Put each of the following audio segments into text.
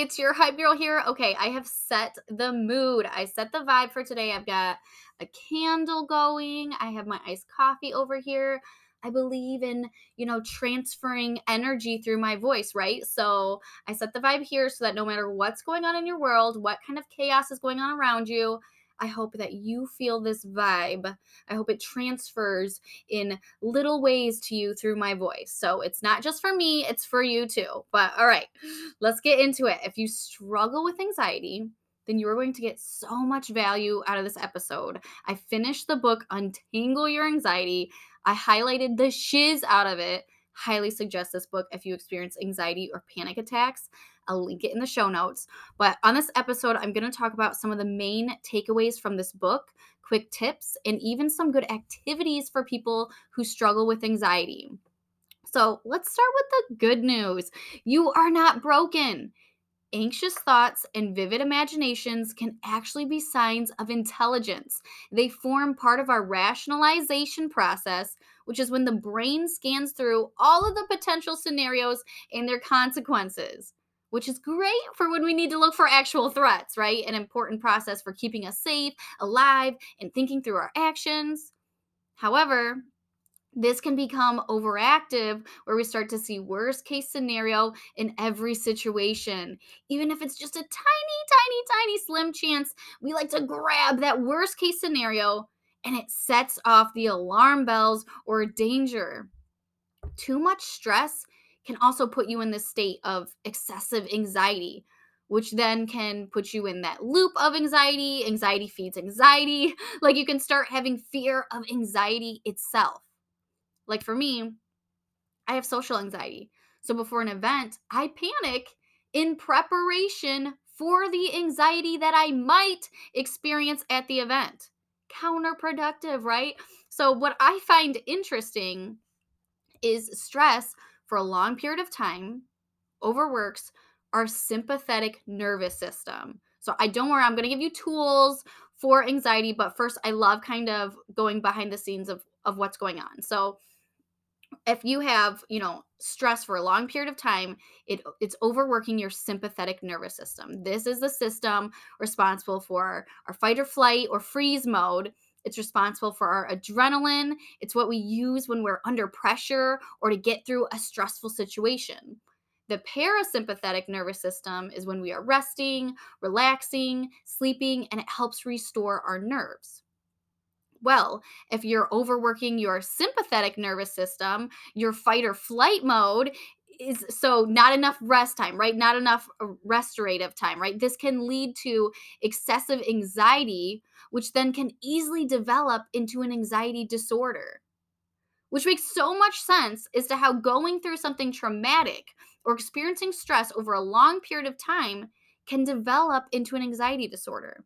It's your hype girl here. Okay, I have set the mood. I set the vibe for today. I've got a candle going. I have my iced coffee over here. I believe in, you know, transferring energy through my voice, right? So I set the vibe here so that no matter what's going on in your world, what kind of chaos is going on around you, I hope that you feel this vibe. I hope it transfers in little ways to you through my voice. So it's not just for me, it's for you too. But all right, let's get into it. If you struggle with anxiety, then you are going to get so much value out of this episode. I finished the book Untangle Your Anxiety. I highlighted the shiz out of it. Highly suggest this book if you experience anxiety or panic attacks. I'll link it in the show notes. But on this episode, I'm going to talk about some of the main takeaways from this book, quick tips, and even some good activities for people who struggle with anxiety. So let's start with the good news you are not broken. Anxious thoughts and vivid imaginations can actually be signs of intelligence. They form part of our rationalization process, which is when the brain scans through all of the potential scenarios and their consequences, which is great for when we need to look for actual threats, right? An important process for keeping us safe, alive, and thinking through our actions. However, this can become overactive where we start to see worst case scenario in every situation even if it's just a tiny tiny tiny slim chance we like to grab that worst case scenario and it sets off the alarm bells or danger too much stress can also put you in this state of excessive anxiety which then can put you in that loop of anxiety anxiety feeds anxiety like you can start having fear of anxiety itself like for me, I have social anxiety. So before an event, I panic in preparation for the anxiety that I might experience at the event. Counterproductive, right? So, what I find interesting is stress for a long period of time overworks our sympathetic nervous system. So, I don't worry, I'm going to give you tools for anxiety, but first, I love kind of going behind the scenes of, of what's going on. So, if you have you know stress for a long period of time it it's overworking your sympathetic nervous system this is the system responsible for our fight or flight or freeze mode it's responsible for our adrenaline. It's what we use when we're under pressure or to get through a stressful situation. The parasympathetic nervous system is when we are resting relaxing sleeping and it helps restore our nerves. Well, if you're overworking your sympathetic nervous system, your fight or flight mode is so not enough rest time, right? Not enough uh, restorative time, right? This can lead to excessive anxiety, which then can easily develop into an anxiety disorder. Which makes so much sense as to how going through something traumatic or experiencing stress over a long period of time can develop into an anxiety disorder.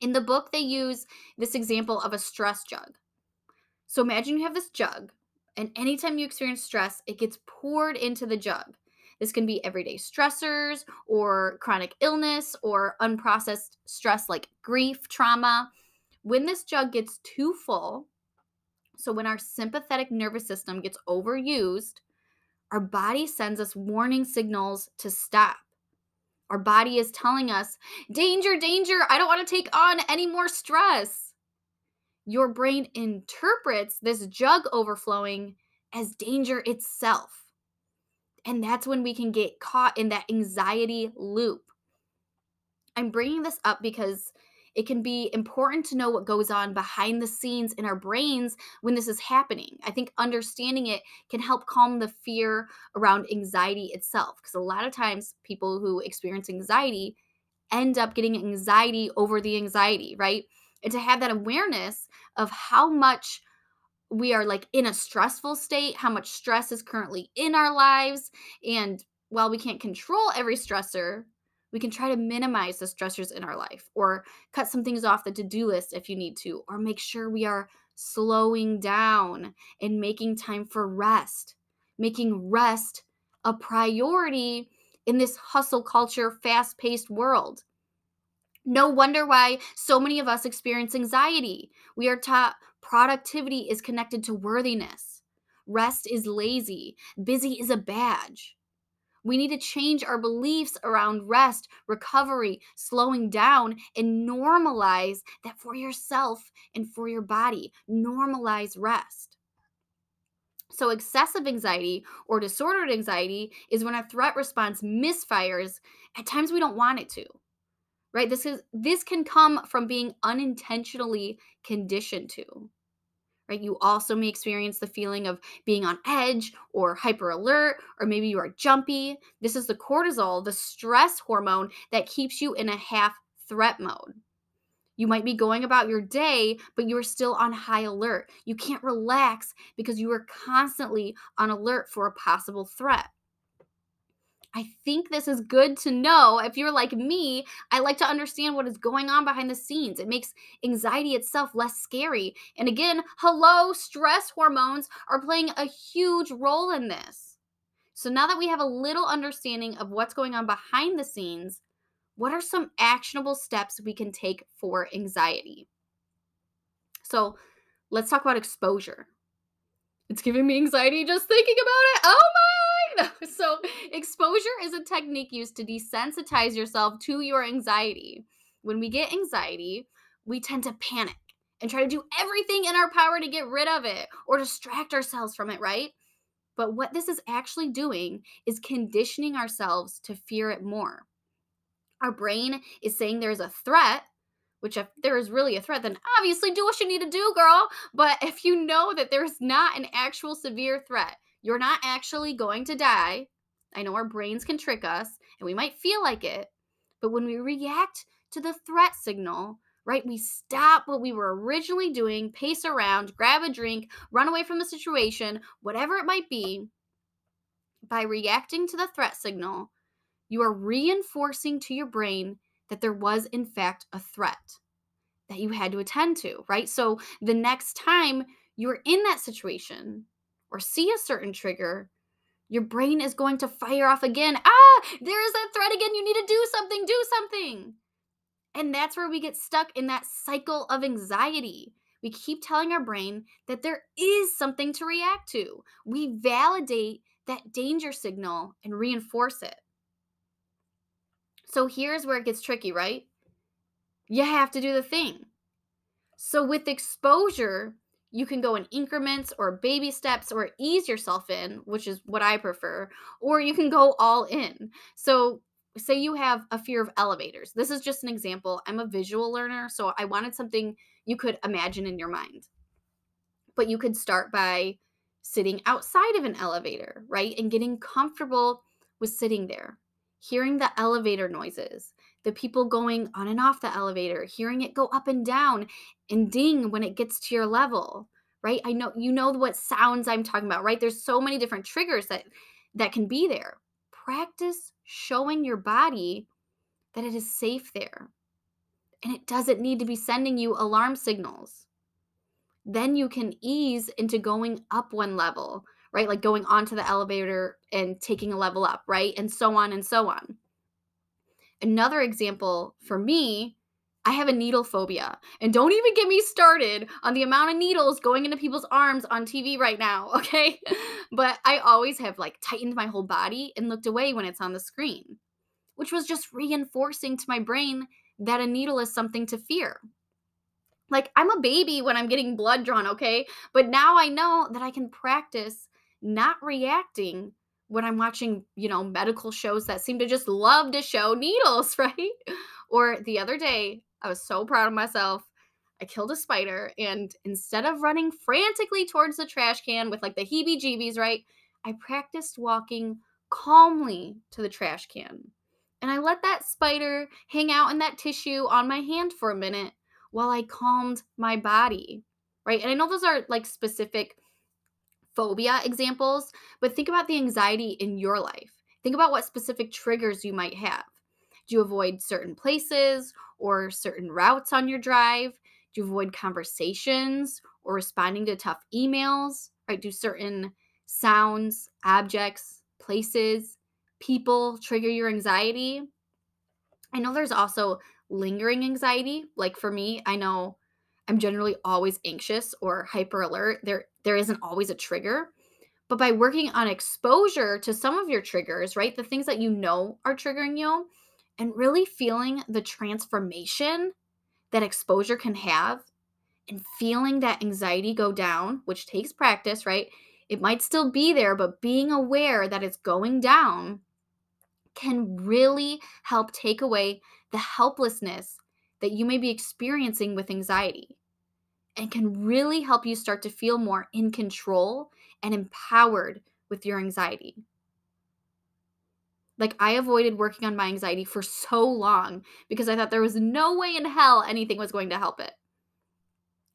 In the book, they use this example of a stress jug. So imagine you have this jug, and anytime you experience stress, it gets poured into the jug. This can be everyday stressors or chronic illness or unprocessed stress like grief, trauma. When this jug gets too full, so when our sympathetic nervous system gets overused, our body sends us warning signals to stop. Our body is telling us, danger, danger, I don't want to take on any more stress. Your brain interprets this jug overflowing as danger itself. And that's when we can get caught in that anxiety loop. I'm bringing this up because it can be important to know what goes on behind the scenes in our brains when this is happening. I think understanding it can help calm the fear around anxiety itself. Because a lot of times, people who experience anxiety end up getting anxiety over the anxiety, right? And to have that awareness of how much we are like in a stressful state, how much stress is currently in our lives. And while we can't control every stressor, we can try to minimize the stressors in our life or cut some things off the to do list if you need to, or make sure we are slowing down and making time for rest, making rest a priority in this hustle culture, fast paced world. No wonder why so many of us experience anxiety. We are taught productivity is connected to worthiness, rest is lazy, busy is a badge. We need to change our beliefs around rest, recovery, slowing down, and normalize that for yourself and for your body. Normalize rest. So, excessive anxiety or disordered anxiety is when a threat response misfires at times we don't want it to. Right? This is this can come from being unintentionally conditioned to right? You also may experience the feeling of being on edge or hyper alert, or maybe you are jumpy. This is the cortisol, the stress hormone that keeps you in a half threat mode. You might be going about your day, but you are still on high alert. You can't relax because you are constantly on alert for a possible threat. I think this is good to know. If you're like me, I like to understand what is going on behind the scenes. It makes anxiety itself less scary. And again, hello, stress hormones are playing a huge role in this. So now that we have a little understanding of what's going on behind the scenes, what are some actionable steps we can take for anxiety? So let's talk about exposure. It's giving me anxiety just thinking about it. Oh my! So, exposure is a technique used to desensitize yourself to your anxiety. When we get anxiety, we tend to panic and try to do everything in our power to get rid of it or distract ourselves from it, right? But what this is actually doing is conditioning ourselves to fear it more. Our brain is saying there's a threat which if there is really a threat, then obviously do what you need to do, girl. But if you know that there's not an actual severe threat, you're not actually going to die. I know our brains can trick us and we might feel like it, but when we react to the threat signal, right, we stop what we were originally doing, pace around, grab a drink, run away from the situation, whatever it might be. By reacting to the threat signal, you are reinforcing to your brain that there was, in fact, a threat that you had to attend to, right? So the next time you're in that situation or see a certain trigger, your brain is going to fire off again. Ah, there is that threat again. You need to do something, do something. And that's where we get stuck in that cycle of anxiety. We keep telling our brain that there is something to react to. We validate that danger signal and reinforce it. So here's where it gets tricky, right? You have to do the thing. So with exposure, you can go in increments or baby steps or ease yourself in, which is what I prefer, or you can go all in. So say you have a fear of elevators. This is just an example. I'm a visual learner, so I wanted something you could imagine in your mind. But you could start by sitting outside of an elevator, right? And getting comfortable with sitting there hearing the elevator noises, the people going on and off the elevator, hearing it go up and down and ding when it gets to your level, right? I know you know what sounds I'm talking about, right? There's so many different triggers that that can be there. Practice showing your body that it is safe there. And it doesn't need to be sending you alarm signals. Then you can ease into going up one level right? Like going onto the elevator and taking a level up, right? And so on and so on. Another example for me, I have a needle phobia. And don't even get me started on the amount of needles going into people's arms on TV right now, okay? but I always have like tightened my whole body and looked away when it's on the screen, which was just reinforcing to my brain that a needle is something to fear. Like I'm a baby when I'm getting blood drawn, okay? But now I know that I can practice not reacting when I'm watching, you know, medical shows that seem to just love to show needles, right? Or the other day, I was so proud of myself. I killed a spider, and instead of running frantically towards the trash can with like the heebie jeebies, right? I practiced walking calmly to the trash can. And I let that spider hang out in that tissue on my hand for a minute while I calmed my body, right? And I know those are like specific phobia examples, but think about the anxiety in your life. Think about what specific triggers you might have. Do you avoid certain places or certain routes on your drive? Do you avoid conversations or responding to tough emails? Right? Do certain sounds, objects, places, people trigger your anxiety? I know there's also lingering anxiety. Like for me, I know I'm generally always anxious or hyper alert. There there isn't always a trigger, But by working on exposure to some of your triggers, right, the things that you know are triggering you, and really feeling the transformation that exposure can have, and feeling that anxiety go down, which takes practice, right? It might still be there, but being aware that it's going down can really help take away the helplessness that you may be experiencing with anxiety and can really help you start to feel more in control and empowered with your anxiety. Like, I avoided working on my anxiety for so long because I thought there was no way in hell anything was going to help it.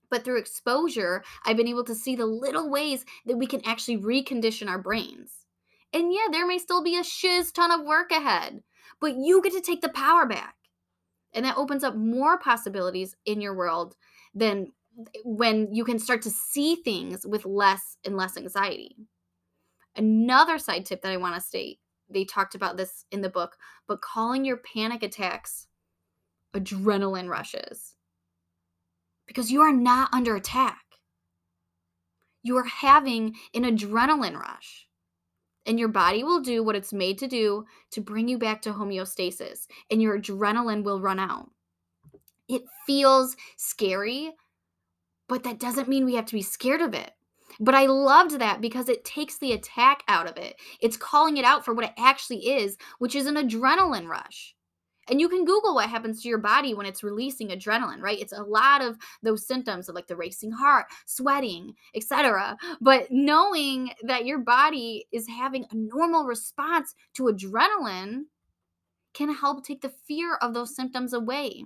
But through exposure, I've been able to see the little ways that we can actually recondition our brains. And yeah, there may still be a shiz ton of work ahead, but you get to take the power back. And that opens up more possibilities in your world than when you can start to see things with less and less anxiety. Another side tip that I want to state they talked about this in the book, but calling your panic attacks adrenaline rushes because you are not under attack. You are having an adrenaline rush. And your body will do what it's made to do to bring you back to homeostasis, and your adrenaline will run out. It feels scary, but that doesn't mean we have to be scared of it. But I loved that because it takes the attack out of it. It's calling it out for what it actually is, which is an adrenaline rush. And you can Google what happens to your body when it's releasing adrenaline, right? It's a lot of those symptoms of like the racing heart, sweating, etc. But knowing that your body is having a normal response to adrenaline can help take the fear of those symptoms away.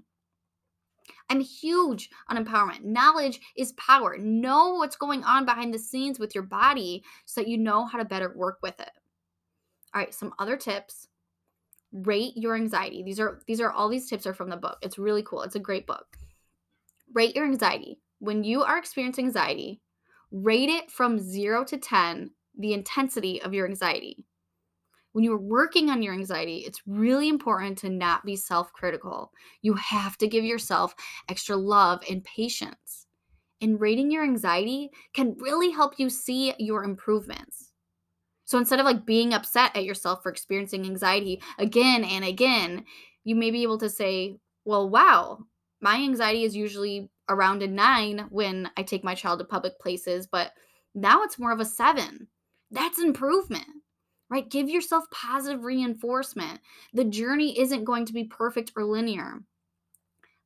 I'm huge on empowerment. Knowledge is power. Know what's going on behind the scenes with your body so that you know how to better work with it. All right, some other tips. Rate your anxiety. These are these are all these tips are from the book. It's really cool. It's a great book. Rate your anxiety. When you are experiencing anxiety, rate it from 0 to 10 the intensity of your anxiety when you're working on your anxiety, it's really important to not be self critical. You have to give yourself extra love and patience. And rating your anxiety can really help you see your improvements. So instead of like being upset at yourself for experiencing anxiety again and again, you may be able to say, well, wow, my anxiety is usually around a nine when I take my child to public places, but now it's more of a seven. That's improvement right? Give yourself positive reinforcement. The journey isn't going to be perfect or linear.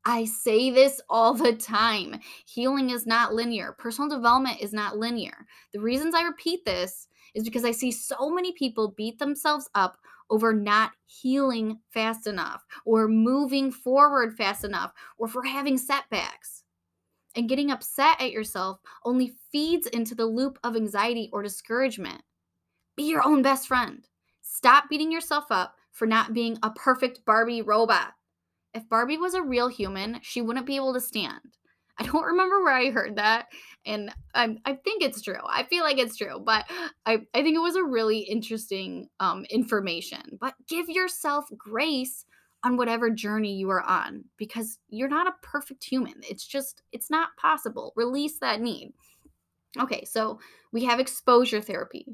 I say this all the time. Healing is not linear. Personal development is not linear. The reasons I repeat this is because I see so many people beat themselves up over not healing fast enough or moving forward fast enough or for having setbacks. And getting upset at yourself only feeds into the loop of anxiety or discouragement. Be your own best friend. Stop beating yourself up for not being a perfect Barbie robot. If Barbie was a real human, she wouldn't be able to stand. I don't remember where I heard that, and I, I think it's true. I feel like it's true, but I, I think it was a really interesting um, information. But give yourself grace on whatever journey you are on because you're not a perfect human. It's just, it's not possible. Release that need. Okay, so we have exposure therapy.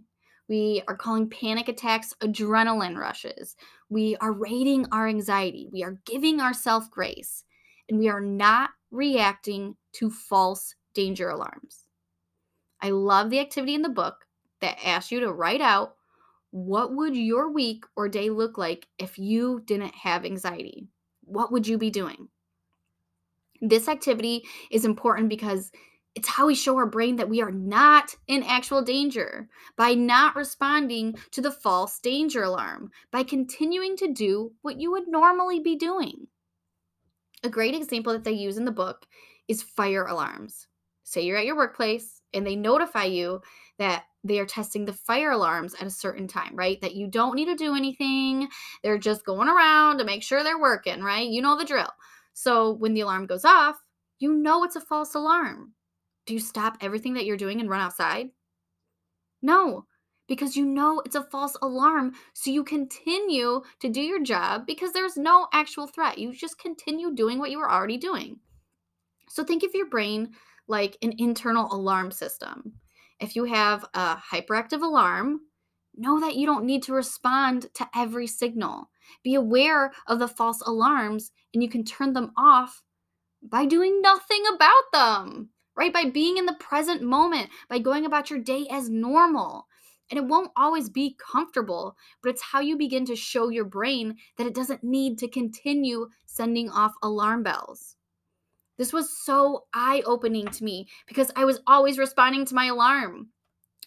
We are calling panic attacks adrenaline rushes. We are rating our anxiety. We are giving ourselves grace. And we are not reacting to false danger alarms. I love the activity in the book that asks you to write out what would your week or day look like if you didn't have anxiety? What would you be doing? This activity is important because it's how we show our brain that we are not in actual danger by not responding to the false danger alarm, by continuing to do what you would normally be doing. A great example that they use in the book is fire alarms. Say you're at your workplace and they notify you that they are testing the fire alarms at a certain time, right? That you don't need to do anything. They're just going around to make sure they're working, right? You know the drill. So when the alarm goes off, you know it's a false alarm do you stop everything that you're doing and run outside? No, because you know it's a false alarm. So you continue to do your job because there's no actual threat. You just continue doing what you were already doing. So think of your brain like an internal alarm system. If you have a hyperactive alarm, know that you don't need to respond to every signal. Be aware of the false alarms and you can turn them off by doing nothing about them, right? By being in the present moment, by going about your day as normal. And it won't always be comfortable, but it's how you begin to show your brain that it doesn't need to continue sending off alarm bells. This was so eye opening to me because I was always responding to my alarm.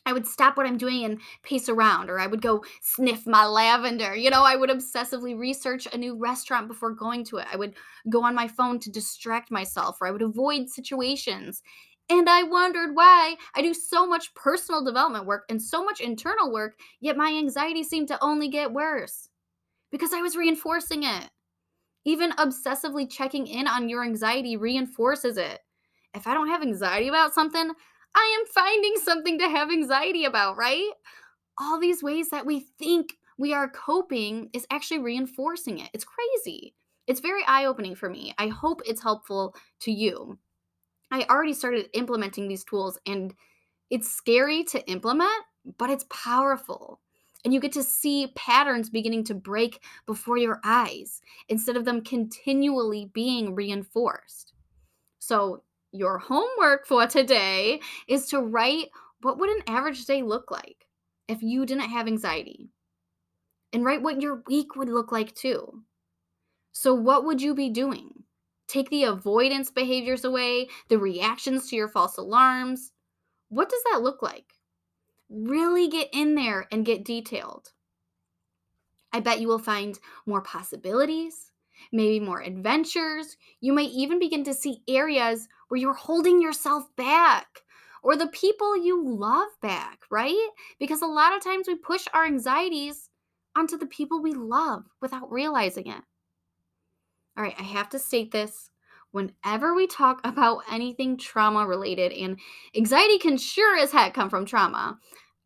I would stop what I'm doing and pace around, or I would go sniff my lavender. You know, I would obsessively research a new restaurant before going to it. I would go on my phone to distract myself, or I would avoid situations. And I wondered why I do so much personal development work and so much internal work, yet my anxiety seemed to only get worse because I was reinforcing it. Even obsessively checking in on your anxiety reinforces it. If I don't have anxiety about something, I am finding something to have anxiety about, right? All these ways that we think we are coping is actually reinforcing it. It's crazy. It's very eye opening for me. I hope it's helpful to you. I already started implementing these tools and it's scary to implement, but it's powerful. And you get to see patterns beginning to break before your eyes instead of them continually being reinforced. So, your homework for today is to write what would an average day look like if you didn't have anxiety? And write what your week would look like too. So, what would you be doing? Take the avoidance behaviors away, the reactions to your false alarms. What does that look like? Really get in there and get detailed. I bet you will find more possibilities, maybe more adventures. You might even begin to see areas where you're holding yourself back or the people you love back, right? Because a lot of times we push our anxieties onto the people we love without realizing it. All right, I have to state this. Whenever we talk about anything trauma related, and anxiety can sure as heck come from trauma,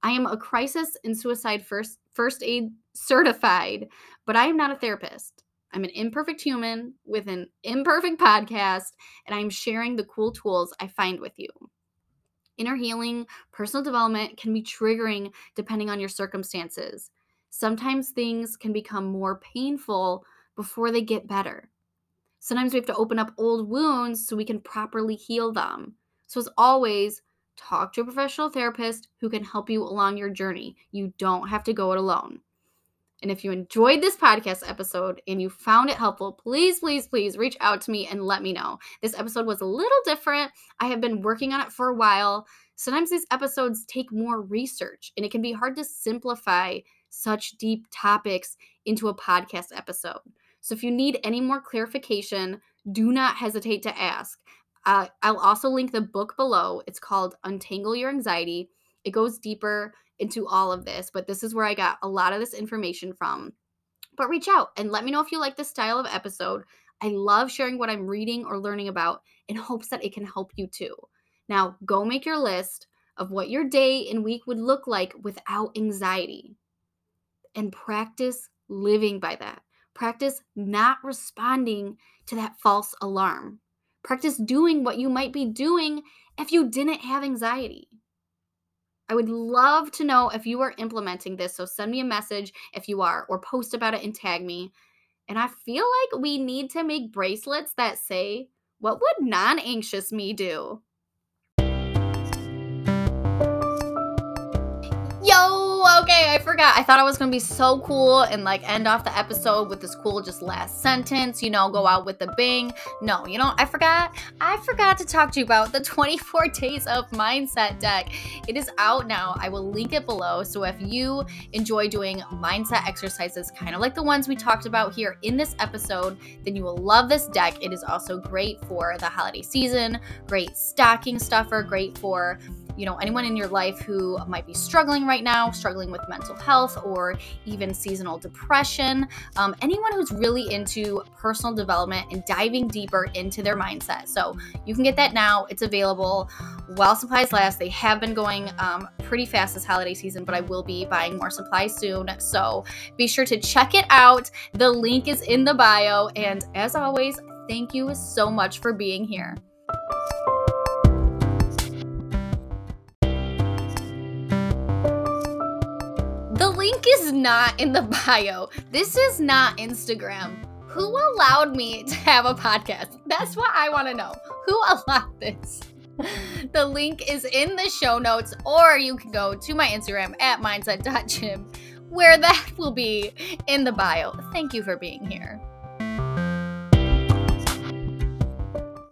I am a crisis and suicide first first aid certified, but I am not a therapist. I'm an imperfect human with an imperfect podcast, and I'm sharing the cool tools I find with you. Inner healing, personal development can be triggering depending on your circumstances. Sometimes things can become more painful before they get better. Sometimes we have to open up old wounds so we can properly heal them. So, as always, talk to a professional therapist who can help you along your journey. You don't have to go it alone. And if you enjoyed this podcast episode and you found it helpful, please, please, please reach out to me and let me know. This episode was a little different. I have been working on it for a while. Sometimes these episodes take more research, and it can be hard to simplify such deep topics into a podcast episode. So if you need any more clarification, do not hesitate to ask. Uh, I'll also link the book below. It's called Untangle Your Anxiety. It goes deeper into all of this, but this is where I got a lot of this information from. But reach out and let me know if you like this style of episode. I love sharing what I'm reading or learning about in hopes that it can help you too. Now, go make your list of what your day and week would look like without anxiety and practice living by that. Practice not responding to that false alarm. Practice doing what you might be doing if you didn't have anxiety. I would love to know if you are implementing this. So send me a message if you are, or post about it and tag me. And I feel like we need to make bracelets that say, What would non anxious me do? Oh, okay, I forgot. I thought I was gonna be so cool and like end off the episode with this cool just last sentence, you know, go out with a bang. No, you know, I forgot. I forgot to talk to you about the 24 days of mindset deck. It is out now. I will link it below. So if you enjoy doing mindset exercises, kind of like the ones we talked about here in this episode, then you will love this deck. It is also great for the holiday season, great stocking stuffer, great for you know, anyone in your life who might be struggling right now, struggling with mental health or even seasonal depression, um, anyone who's really into personal development and diving deeper into their mindset. So you can get that now. It's available while supplies last. They have been going um, pretty fast this holiday season, but I will be buying more supplies soon. So be sure to check it out. The link is in the bio. And as always, thank you so much for being here. Link is not in the bio. This is not Instagram. Who allowed me to have a podcast? That's what I want to know. Who allowed this? The link is in the show notes, or you can go to my Instagram at mindset.gym, where that will be in the bio. Thank you for being here.